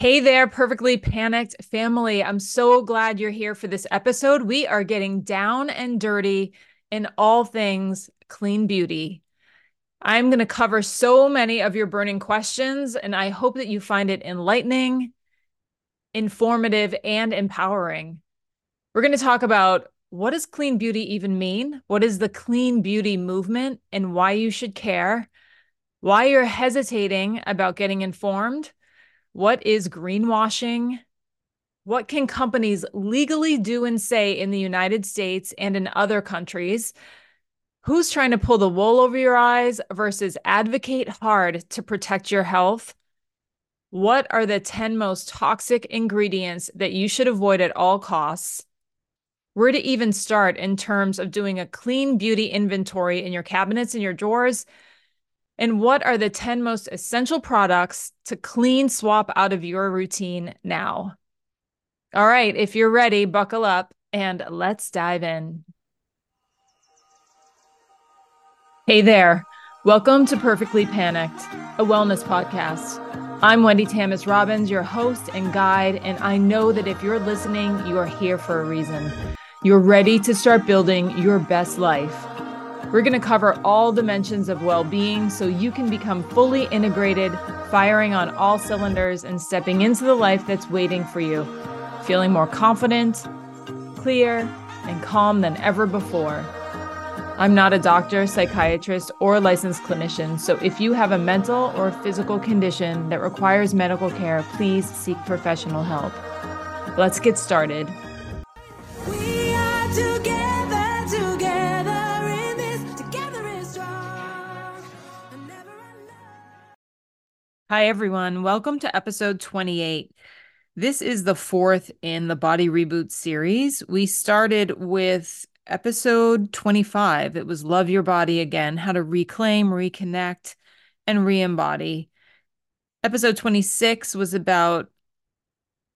Hey there, perfectly panicked family. I'm so glad you're here for this episode. We are getting down and dirty in all things clean beauty. I'm going to cover so many of your burning questions, and I hope that you find it enlightening, informative, and empowering. We're going to talk about what does clean beauty even mean? What is the clean beauty movement and why you should care? Why you're hesitating about getting informed? What is greenwashing? What can companies legally do and say in the United States and in other countries? Who's trying to pull the wool over your eyes versus advocate hard to protect your health? What are the 10 most toxic ingredients that you should avoid at all costs? Where to even start in terms of doing a clean beauty inventory in your cabinets and your drawers and what are the 10 most essential products to clean swap out of your routine now? All right, if you're ready, buckle up and let's dive in. Hey there. Welcome to Perfectly Panicked, a wellness podcast. I'm Wendy Tamis Robbins, your host and guide, and I know that if you're listening, you are here for a reason. You're ready to start building your best life. We're going to cover all dimensions of well being so you can become fully integrated, firing on all cylinders, and stepping into the life that's waiting for you, feeling more confident, clear, and calm than ever before. I'm not a doctor, psychiatrist, or licensed clinician, so if you have a mental or physical condition that requires medical care, please seek professional help. Let's get started. Hi, everyone. Welcome to episode 28. This is the fourth in the Body Reboot series. We started with episode 25. It was Love Your Body Again How to Reclaim, Reconnect, and Re Embody. Episode 26 was about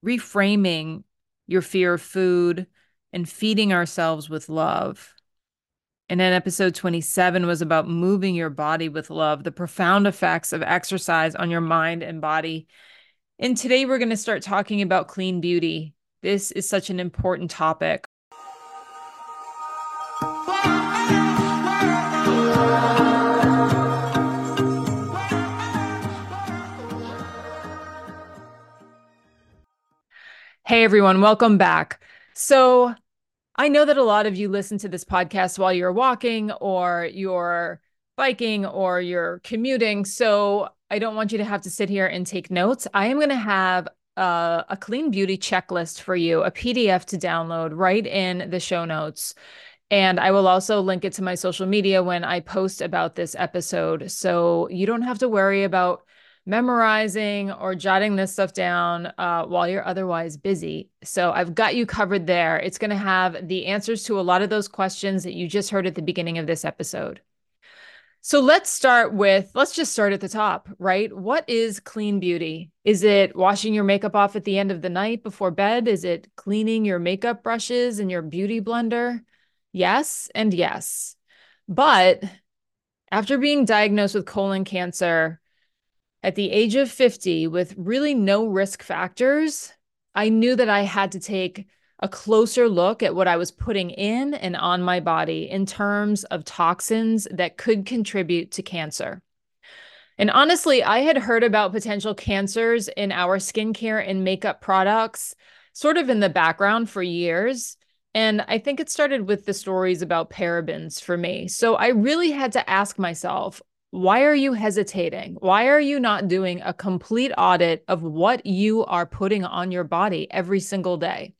reframing your fear of food and feeding ourselves with love. And then episode 27 was about moving your body with love, the profound effects of exercise on your mind and body. And today we're going to start talking about clean beauty. This is such an important topic. Hey everyone, welcome back. So, I know that a lot of you listen to this podcast while you're walking or you're biking or you're commuting. So I don't want you to have to sit here and take notes. I am going to have a, a clean beauty checklist for you, a PDF to download right in the show notes. And I will also link it to my social media when I post about this episode. So you don't have to worry about memorizing or jotting this stuff down uh, while you're otherwise busy. So I've got you covered there. It's going to have the answers to a lot of those questions that you just heard at the beginning of this episode. So let's start with, let's just start at the top, right? What is clean beauty? Is it washing your makeup off at the end of the night before bed? Is it cleaning your makeup brushes and your beauty blender? Yes, and yes. But after being diagnosed with colon cancer, at the age of 50, with really no risk factors, I knew that I had to take a closer look at what I was putting in and on my body in terms of toxins that could contribute to cancer. And honestly, I had heard about potential cancers in our skincare and makeup products sort of in the background for years. And I think it started with the stories about parabens for me. So I really had to ask myself why are you hesitating? Why are you not doing a complete audit of what you are putting on your body every single day?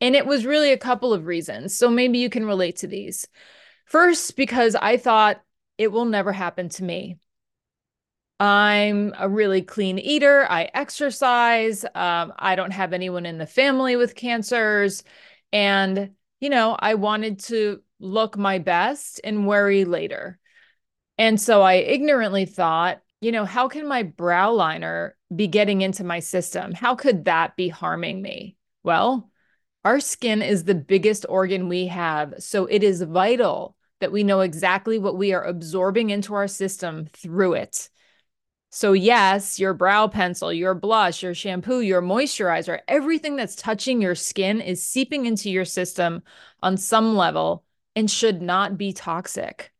And it was really a couple of reasons. So maybe you can relate to these. First, because I thought it will never happen to me. I'm a really clean eater. I exercise. Um, I don't have anyone in the family with cancers. And, you know, I wanted to look my best and worry later. And so I ignorantly thought, you know, how can my brow liner be getting into my system? How could that be harming me? Well, our skin is the biggest organ we have. So it is vital that we know exactly what we are absorbing into our system through it. So, yes, your brow pencil, your blush, your shampoo, your moisturizer, everything that's touching your skin is seeping into your system on some level and should not be toxic.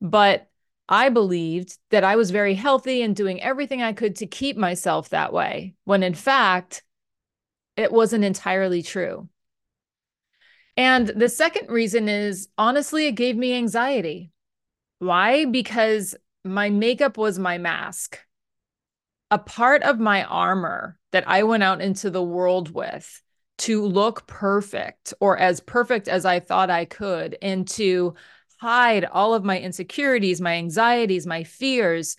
But I believed that I was very healthy and doing everything I could to keep myself that way, when in fact, it wasn't entirely true. And the second reason is honestly, it gave me anxiety. Why? Because my makeup was my mask. A part of my armor that I went out into the world with to look perfect or as perfect as I thought I could and to hide all of my insecurities, my anxieties, my fears,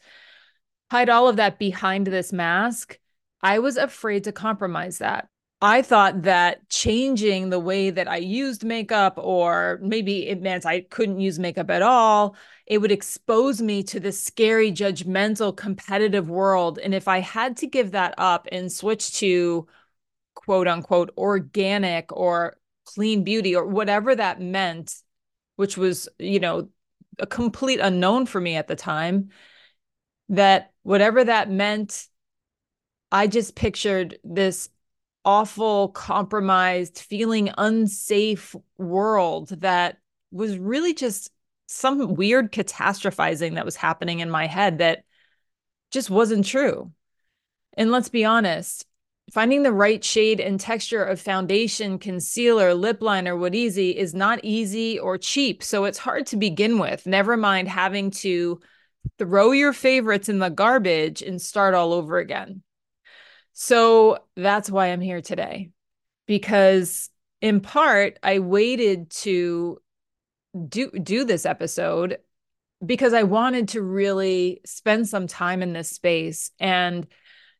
hide all of that behind this mask. I was afraid to compromise that. I thought that changing the way that I used makeup, or maybe it meant I couldn't use makeup at all, it would expose me to this scary, judgmental, competitive world. And if I had to give that up and switch to quote unquote organic or clean beauty or whatever that meant, which was, you know, a complete unknown for me at the time, that whatever that meant, I just pictured this awful, compromised, feeling unsafe world that was really just some weird catastrophizing that was happening in my head that just wasn't true. And let's be honest, finding the right shade and texture of foundation, concealer, lip liner, what easy is not easy or cheap. So it's hard to begin with. Never mind having to throw your favorites in the garbage and start all over again. So that's why I'm here today. Because in part, I waited to do do this episode because I wanted to really spend some time in this space and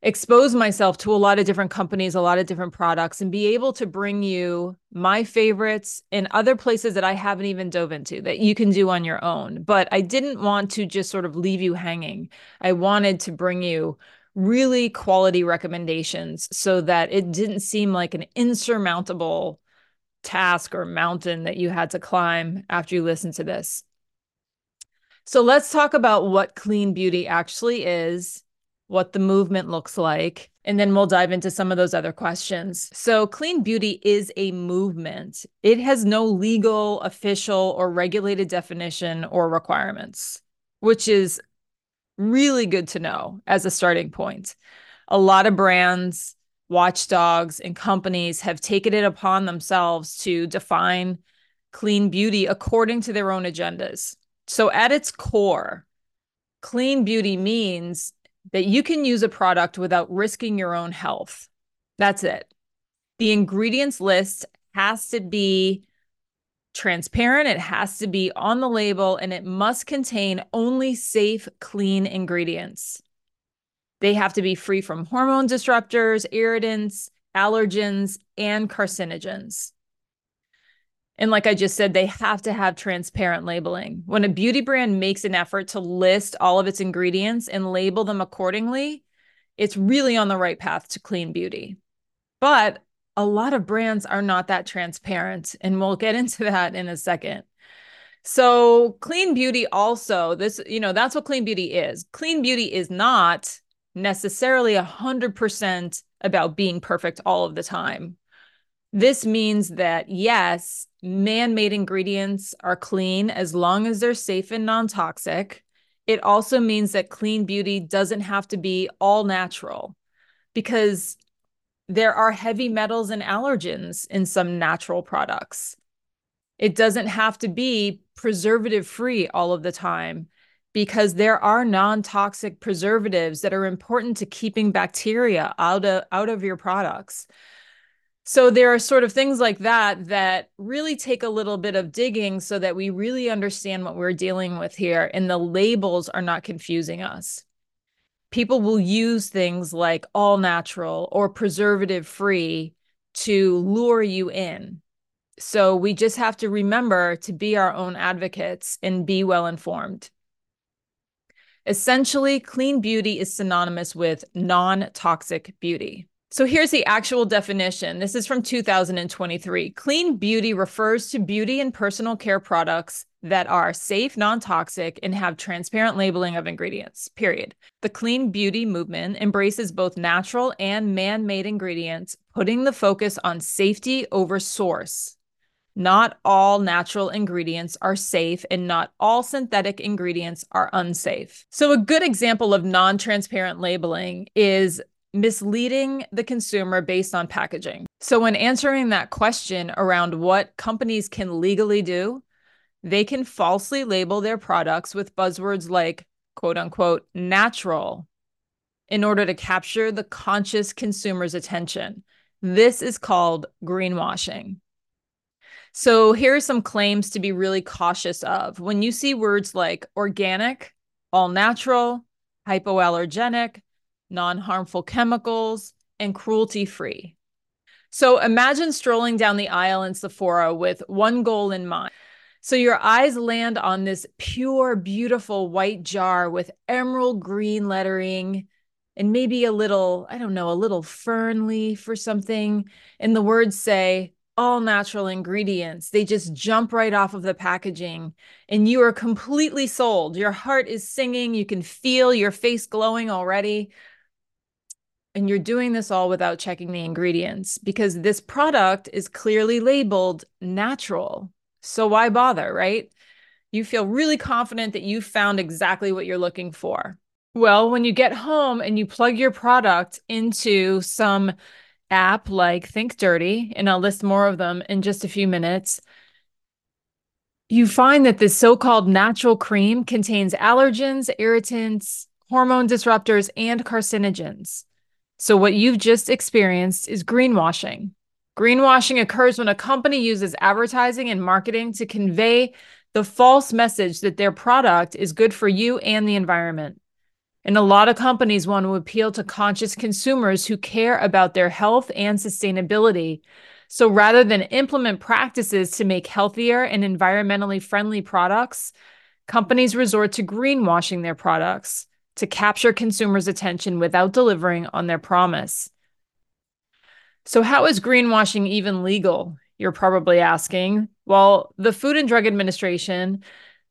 expose myself to a lot of different companies, a lot of different products, and be able to bring you my favorites and other places that I haven't even dove into that you can do on your own. But I didn't want to just sort of leave you hanging. I wanted to bring you really quality recommendations so that it didn't seem like an insurmountable task or mountain that you had to climb after you listen to this. So let's talk about what clean beauty actually is, what the movement looks like, and then we'll dive into some of those other questions. So, clean beauty is a movement. It has no legal, official, or regulated definition or requirements, which is really good to know as a starting point. A lot of brands, watchdogs, and companies have taken it upon themselves to define clean beauty according to their own agendas. So, at its core, clean beauty means that you can use a product without risking your own health. That's it. The ingredients list has to be transparent, it has to be on the label, and it must contain only safe, clean ingredients. They have to be free from hormone disruptors, irritants, allergens, and carcinogens. And like I just said, they have to have transparent labeling. When a beauty brand makes an effort to list all of its ingredients and label them accordingly, it's really on the right path to clean beauty. But a lot of brands are not that transparent. And we'll get into that in a second. So, clean beauty also, this, you know, that's what clean beauty is. Clean beauty is not necessarily 100% about being perfect all of the time. This means that, yes, man made ingredients are clean as long as they're safe and non toxic. It also means that clean beauty doesn't have to be all natural because there are heavy metals and allergens in some natural products. It doesn't have to be preservative free all of the time because there are non-toxic preservatives that are important to keeping bacteria out of out of your products. So there are sort of things like that that really take a little bit of digging so that we really understand what we're dealing with here and the labels are not confusing us people will use things like all natural or preservative free to lure you in. So we just have to remember to be our own advocates and be well informed. Essentially, clean beauty is synonymous with non toxic beauty. So here's the actual definition. This is from 2023. Clean beauty refers to beauty and personal care products that are safe, non toxic, and have transparent labeling of ingredients, period. The clean beauty movement embraces both natural and man made ingredients, putting the focus on safety over source. Not all natural ingredients are safe, and not all synthetic ingredients are unsafe. So, a good example of non transparent labeling is misleading the consumer based on packaging. So, when answering that question around what companies can legally do, they can falsely label their products with buzzwords like quote unquote natural in order to capture the conscious consumer's attention. This is called greenwashing. So, here are some claims to be really cautious of. When you see words like organic, all natural, hypoallergenic, non harmful chemicals, and cruelty free. So imagine strolling down the aisle in Sephora with one goal in mind. So your eyes land on this pure, beautiful white jar with emerald green lettering and maybe a little, I don't know, a little fern leaf or something. And the words say, all natural ingredients. They just jump right off of the packaging and you are completely sold. Your heart is singing. You can feel your face glowing already. And you're doing this all without checking the ingredients because this product is clearly labeled natural. So why bother, right? You feel really confident that you found exactly what you're looking for. Well, when you get home and you plug your product into some app like Think Dirty, and I'll list more of them in just a few minutes, you find that this so called natural cream contains allergens, irritants, hormone disruptors, and carcinogens. So, what you've just experienced is greenwashing. Greenwashing occurs when a company uses advertising and marketing to convey the false message that their product is good for you and the environment. And a lot of companies want to appeal to conscious consumers who care about their health and sustainability. So rather than implement practices to make healthier and environmentally friendly products, companies resort to greenwashing their products to capture consumers' attention without delivering on their promise. So, how is greenwashing even legal? You're probably asking. Well, the Food and Drug Administration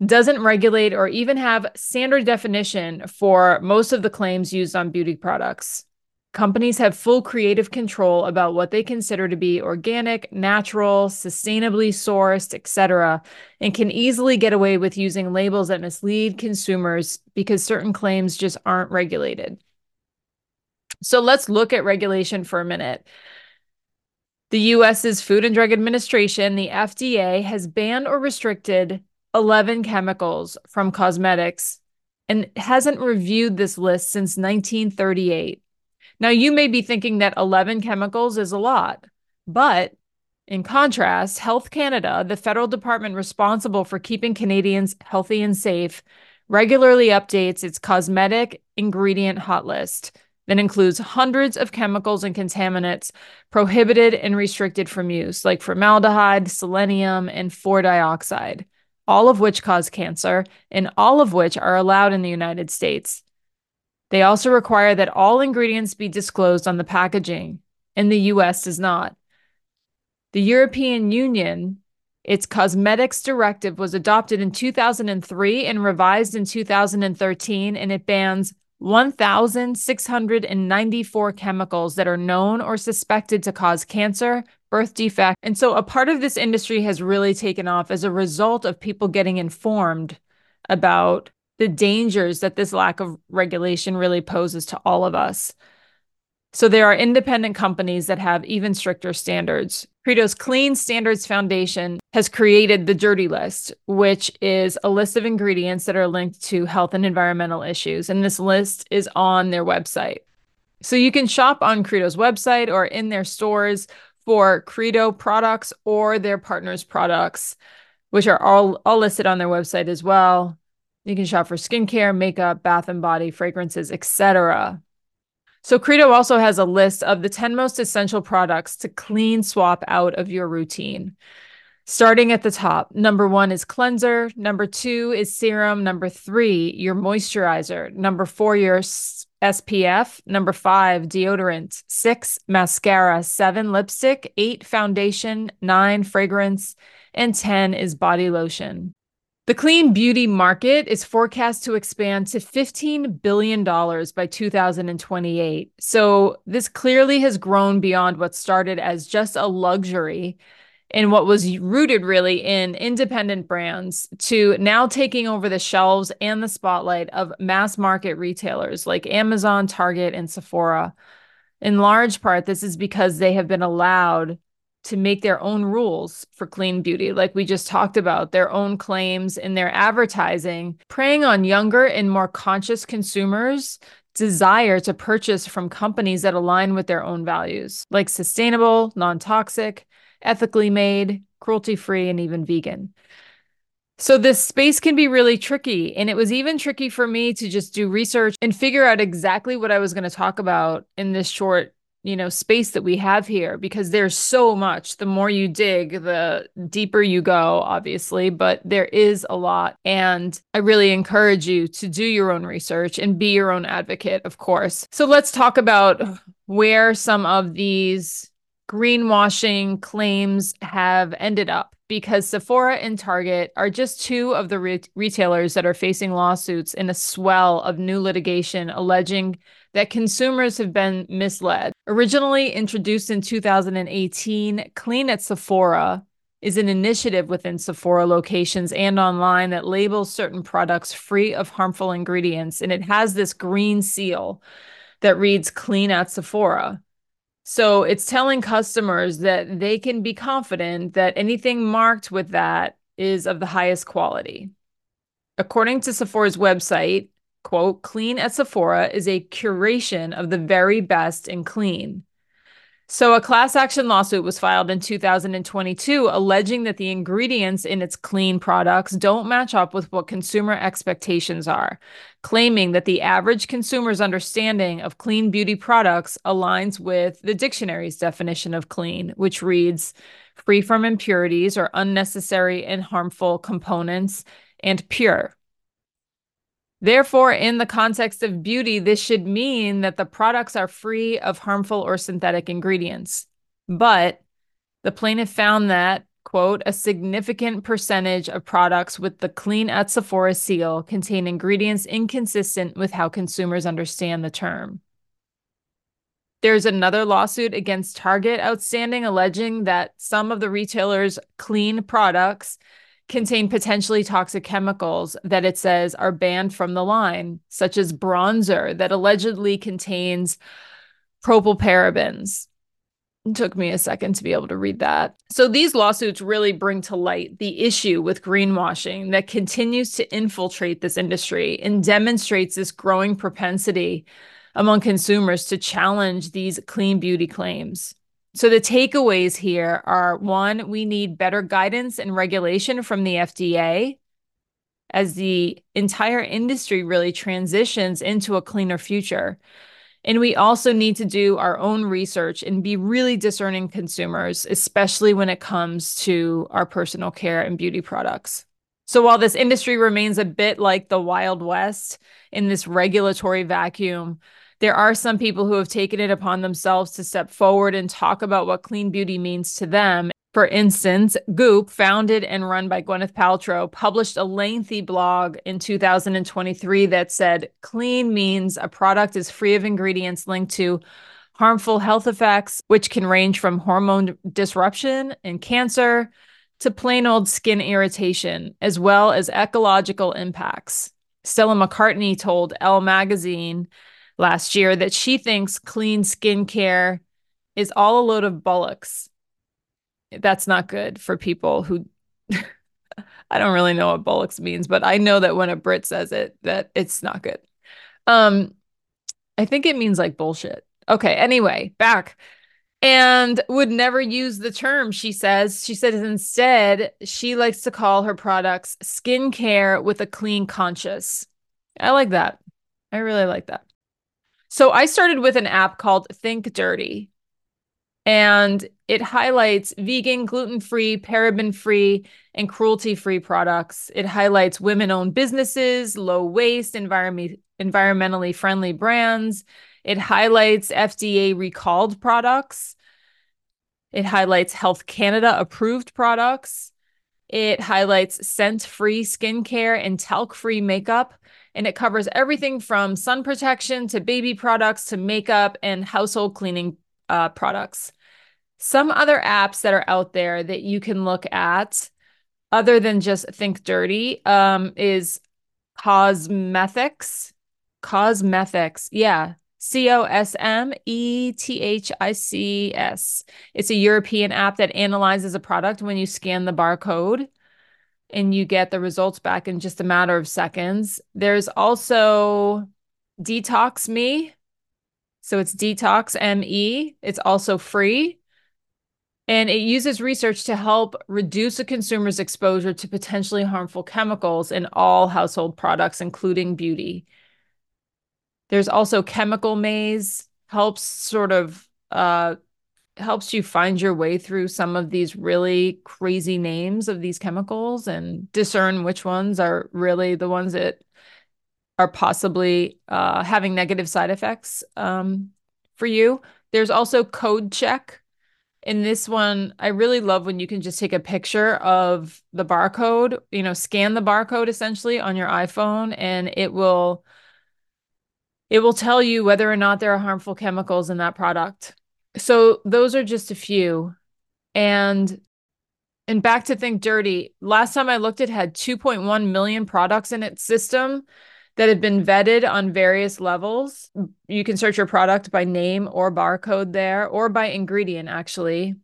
doesn't regulate or even have standard definition for most of the claims used on beauty products. Companies have full creative control about what they consider to be organic, natural, sustainably sourced, etc., and can easily get away with using labels that mislead consumers because certain claims just aren't regulated. So let's look at regulation for a minute. The US's Food and Drug Administration, the FDA, has banned or restricted 11 chemicals from cosmetics and hasn't reviewed this list since 1938. Now, you may be thinking that 11 chemicals is a lot, but in contrast, Health Canada, the federal department responsible for keeping Canadians healthy and safe, regularly updates its cosmetic ingredient hot list that includes hundreds of chemicals and contaminants prohibited and restricted from use, like formaldehyde, selenium, and 4 dioxane, all of which cause cancer, and all of which are allowed in the United States. They also require that all ingredients be disclosed on the packaging, and the US does not. The European Union, its cosmetics directive was adopted in 2003 and revised in 2013, and it bans 1,694 chemicals that are known or suspected to cause cancer, birth defect. And so a part of this industry has really taken off as a result of people getting informed about the dangers that this lack of regulation really poses to all of us. So there are independent companies that have even stricter standards. Credo's Clean Standards Foundation has created the Dirty List, which is a list of ingredients that are linked to health and environmental issues. And this list is on their website. So you can shop on Credo's website or in their stores for Credo products or their partners' products, which are all, all listed on their website as well. You can shop for skincare, makeup, bath and body, fragrances, etc. So Credo also has a list of the 10 most essential products to clean swap out of your routine. Starting at the top, number one is cleanser. Number two is serum. Number three, your moisturizer. Number four, your SPF, number five, deodorant, six, mascara, seven, lipstick, eight, foundation, nine, fragrance, and 10 is body lotion. The clean beauty market is forecast to expand to $15 billion by 2028. So, this clearly has grown beyond what started as just a luxury and what was rooted really in independent brands to now taking over the shelves and the spotlight of mass market retailers like Amazon, Target, and Sephora. In large part, this is because they have been allowed to make their own rules for clean beauty, like we just talked about, their own claims in their advertising, preying on younger and more conscious consumers' desire to purchase from companies that align with their own values, like sustainable, non toxic, ethically made, cruelty free, and even vegan. So this space can be really tricky. And it was even tricky for me to just do research and figure out exactly what I was going to talk about in this short you know space that we have here because there's so much. The more you dig the deeper you go obviously but there is a lot. And i really encourage you to do your own research and be your own advocate of course. So let's talk about where some of these greenwashing claims have ended up because Sephora and Target are just two of the re- retailers that are facing lawsuits in a swell of new litigation alleging that consumers have been misled. Originally introduced in 2018, Clean at Sephora is an initiative within Sephora locations and online that labels certain products free of harmful ingredients. And it has this green seal that reads Clean at Sephora. So it's telling customers that they can be confident that anything marked with that is of the highest quality. According to Sephora's website, quote, clean at Sephora is a curation of the very best in clean. So, a class action lawsuit was filed in 2022 alleging that the ingredients in its clean products don't match up with what consumer expectations are, claiming that the average consumer's understanding of clean beauty products aligns with the dictionary's definition of clean, which reads free from impurities or unnecessary and harmful components and pure. Therefore, in the context of beauty, this should mean that the products are free of harmful or synthetic ingredients. But the plaintiff found that, quote, a significant percentage of products with the Clean at Sephora seal contain ingredients inconsistent with how consumers understand the term. There's another lawsuit against Target outstanding alleging that some of the retailer's clean products contain potentially toxic chemicals that it says are banned from the line, such as bronzer that allegedly contains propylparabens. It took me a second to be able to read that. So these lawsuits really bring to light the issue with greenwashing that continues to infiltrate this industry and demonstrates this growing propensity among consumers to challenge these clean beauty claims. So the takeaways here are one, we need better guidance and regulation from the FDA as the entire industry really transitions into a cleaner future. And we also need to do our own research and be really discerning consumers, especially when it comes to our personal care and beauty products. So while this industry remains a bit like the Wild West in this regulatory vacuum, there are some people who have taken it upon themselves to step forward and talk about what clean beauty means to them. For instance, Goop, founded and run by Gwyneth Paltrow, published a lengthy blog in 2023 that said clean means a product is free of ingredients linked to harmful health effects, which can range from hormone disruption and cancer to plain old skin irritation, as well as ecological impacts. Stella McCartney told Elle magazine last year that she thinks clean skincare is all a load of bollocks. That's not good for people who I don't really know what bollocks means, but I know that when a Brit says it, that it's not good. Um, I think it means like bullshit. Okay, anyway, back and would never use the term, she says. She says instead, she likes to call her products skincare with a clean conscience. I like that. I really like that. So I started with an app called Think Dirty. And it highlights vegan, gluten free, paraben free, and cruelty free products. It highlights women owned businesses, low waste, environment, environmentally friendly brands. It highlights FDA recalled products. It highlights Health Canada approved products. It highlights scent free skincare and talc free makeup. And it covers everything from sun protection to baby products to makeup and household cleaning uh, products. Some other apps that are out there that you can look at, other than just Think Dirty, um, is CosmEthics. CosmEthics. Yeah. C O S M E T H I C S. It's a European app that analyzes a product when you scan the barcode and you get the results back in just a matter of seconds. There's also Detox Me. So it's Detox ME. It's also free. And it uses research to help reduce a consumer's exposure to potentially harmful chemicals in all household products, including beauty. There's also Chemical Maze, helps sort of uh, helps you find your way through some of these really crazy names of these chemicals and discern which ones are really the ones that are possibly uh, having negative side effects um, for you. There's also Code Check. In this one, I really love when you can just take a picture of the barcode, you know, scan the barcode essentially on your iPhone, and it will it will tell you whether or not there are harmful chemicals in that product. So those are just a few. And and back to think dirty. Last time I looked, it had 2.1 million products in its system that have been vetted on various levels. You can search your product by name or barcode there, or by ingredient, actually.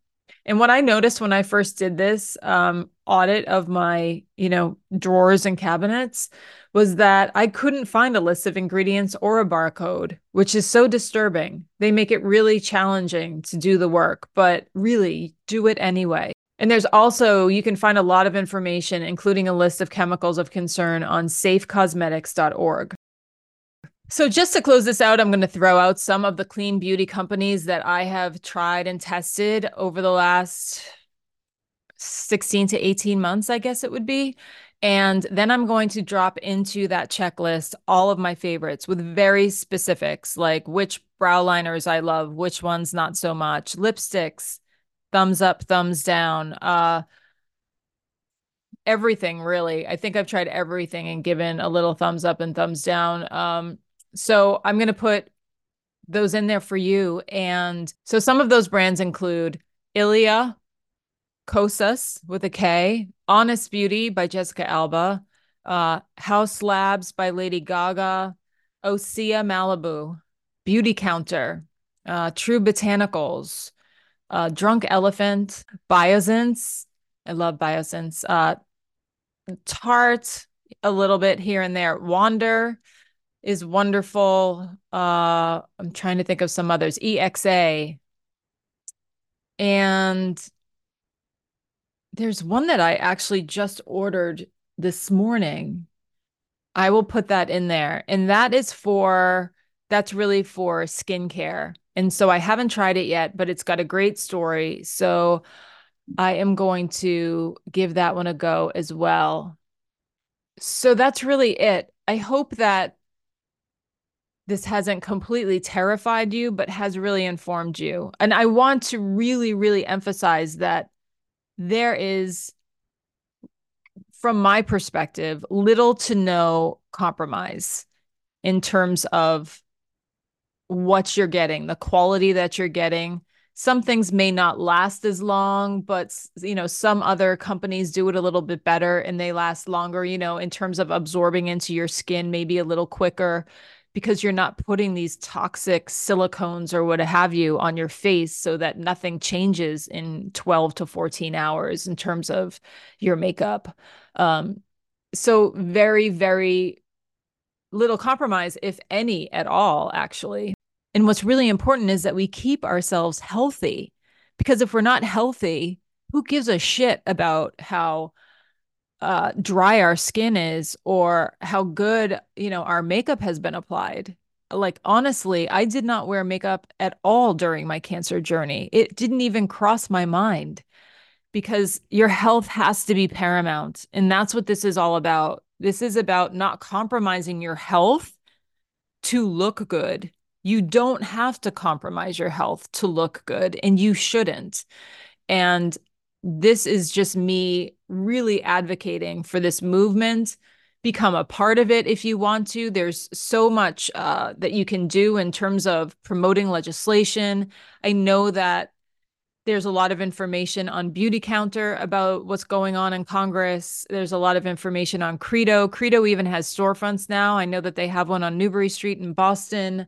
And what I noticed when I first did this um, audit of my, you know, drawers and cabinets was that I couldn't find a list of ingredients or a barcode, which is so disturbing. They make it really challenging to do the work, but really do it anyway. And there's also, you can find a lot of information, including a list of chemicals of concern on safecosmetics.org. So, just to close this out, I'm going to throw out some of the clean beauty companies that I have tried and tested over the last 16 to 18 months, I guess it would be. And then I'm going to drop into that checklist all of my favorites with very specifics, like which brow liners I love, which ones not so much, lipsticks, thumbs up, thumbs down, uh, everything really. I think I've tried everything and given a little thumbs up and thumbs down. Um, so I'm going to put those in there for you. And so some of those brands include Ilia, Kosas with a K, Honest Beauty by Jessica Alba, uh, Haus Labs by Lady Gaga, Osea Malibu, Beauty Counter, uh, True Botanicals, uh, Drunk Elephant, Biossance. I love Biossance. Uh, Tarte, a little bit here and there. Wander is wonderful. Uh, I'm trying to think of some others. EXA. And there's one that I actually just ordered this morning. I will put that in there. And that is for, that's really for skincare. And so I haven't tried it yet, but it's got a great story. So I am going to give that one a go as well. So that's really it. I hope that this hasn't completely terrified you, but has really informed you. And I want to really, really emphasize that there is, from my perspective, little to no compromise in terms of what you're getting, the quality that you're getting. Some things may not last as long, but you know, some other companies do it a little bit better and they last longer, you know, in terms of absorbing into your skin maybe a little quicker because you're not putting these toxic silicones or what have you on your face so that nothing changes in 12 to 14 hours in terms of your makeup. Um, so, very, very little compromise, if any at all, actually. And what's really important is that we keep ourselves healthy because if we're not healthy, who gives a shit about how uh, dry our skin is or how good you know our makeup has been applied like honestly, I did not wear makeup at all during my cancer journey. It didn't even cross my mind because your health has to be paramount. And that's what this is all about. This is about not compromising your health to look good. You don't have to compromise your health to look good, and you shouldn't. And this is just me really advocating for this movement become a part of it if you want to. There's so much uh, that you can do in terms of promoting legislation. I know that there's a lot of information on Beautycounter about what's going on in Congress. There's a lot of information on Credo. Credo even has storefronts now. I know that they have one on Newbury Street in Boston.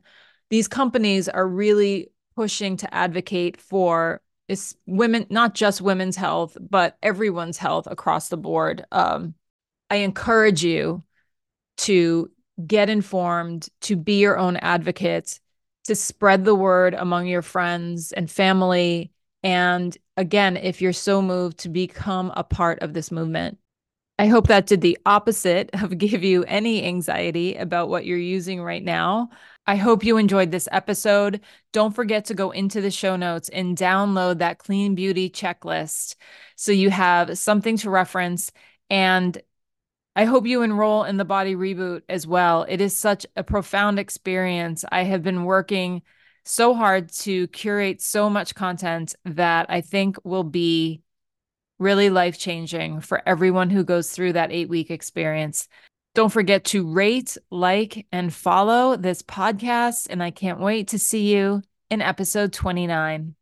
These companies are really pushing to advocate for is women, not just women's health, but everyone's health across the board. Um, I encourage you to get informed, to be your own advocate, to spread the word among your friends and family. And again, if you're so moved to become a part of this movement. I hope that did the opposite of give you any anxiety about what you're using right now. I hope you enjoyed this episode. Don't forget to go into the show notes and download that clean beauty checklist so you have something to reference. And I hope you enroll in the body reboot as well. It is such a profound experience. I have been working so hard to curate so much content that I think will be really life changing for everyone who goes through that eight week experience. Don't forget to rate, like, and follow this podcast. And I can't wait to see you in episode 29.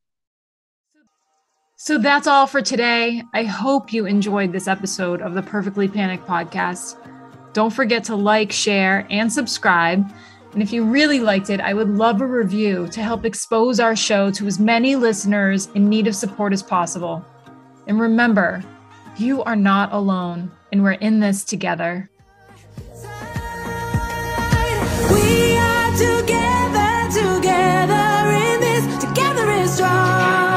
So that's all for today. I hope you enjoyed this episode of the Perfectly Panicked podcast. Don't forget to like, share, and subscribe. And if you really liked it, I would love a review to help expose our show to as many listeners in need of support as possible. And remember, you are not alone, and we're in this together. star.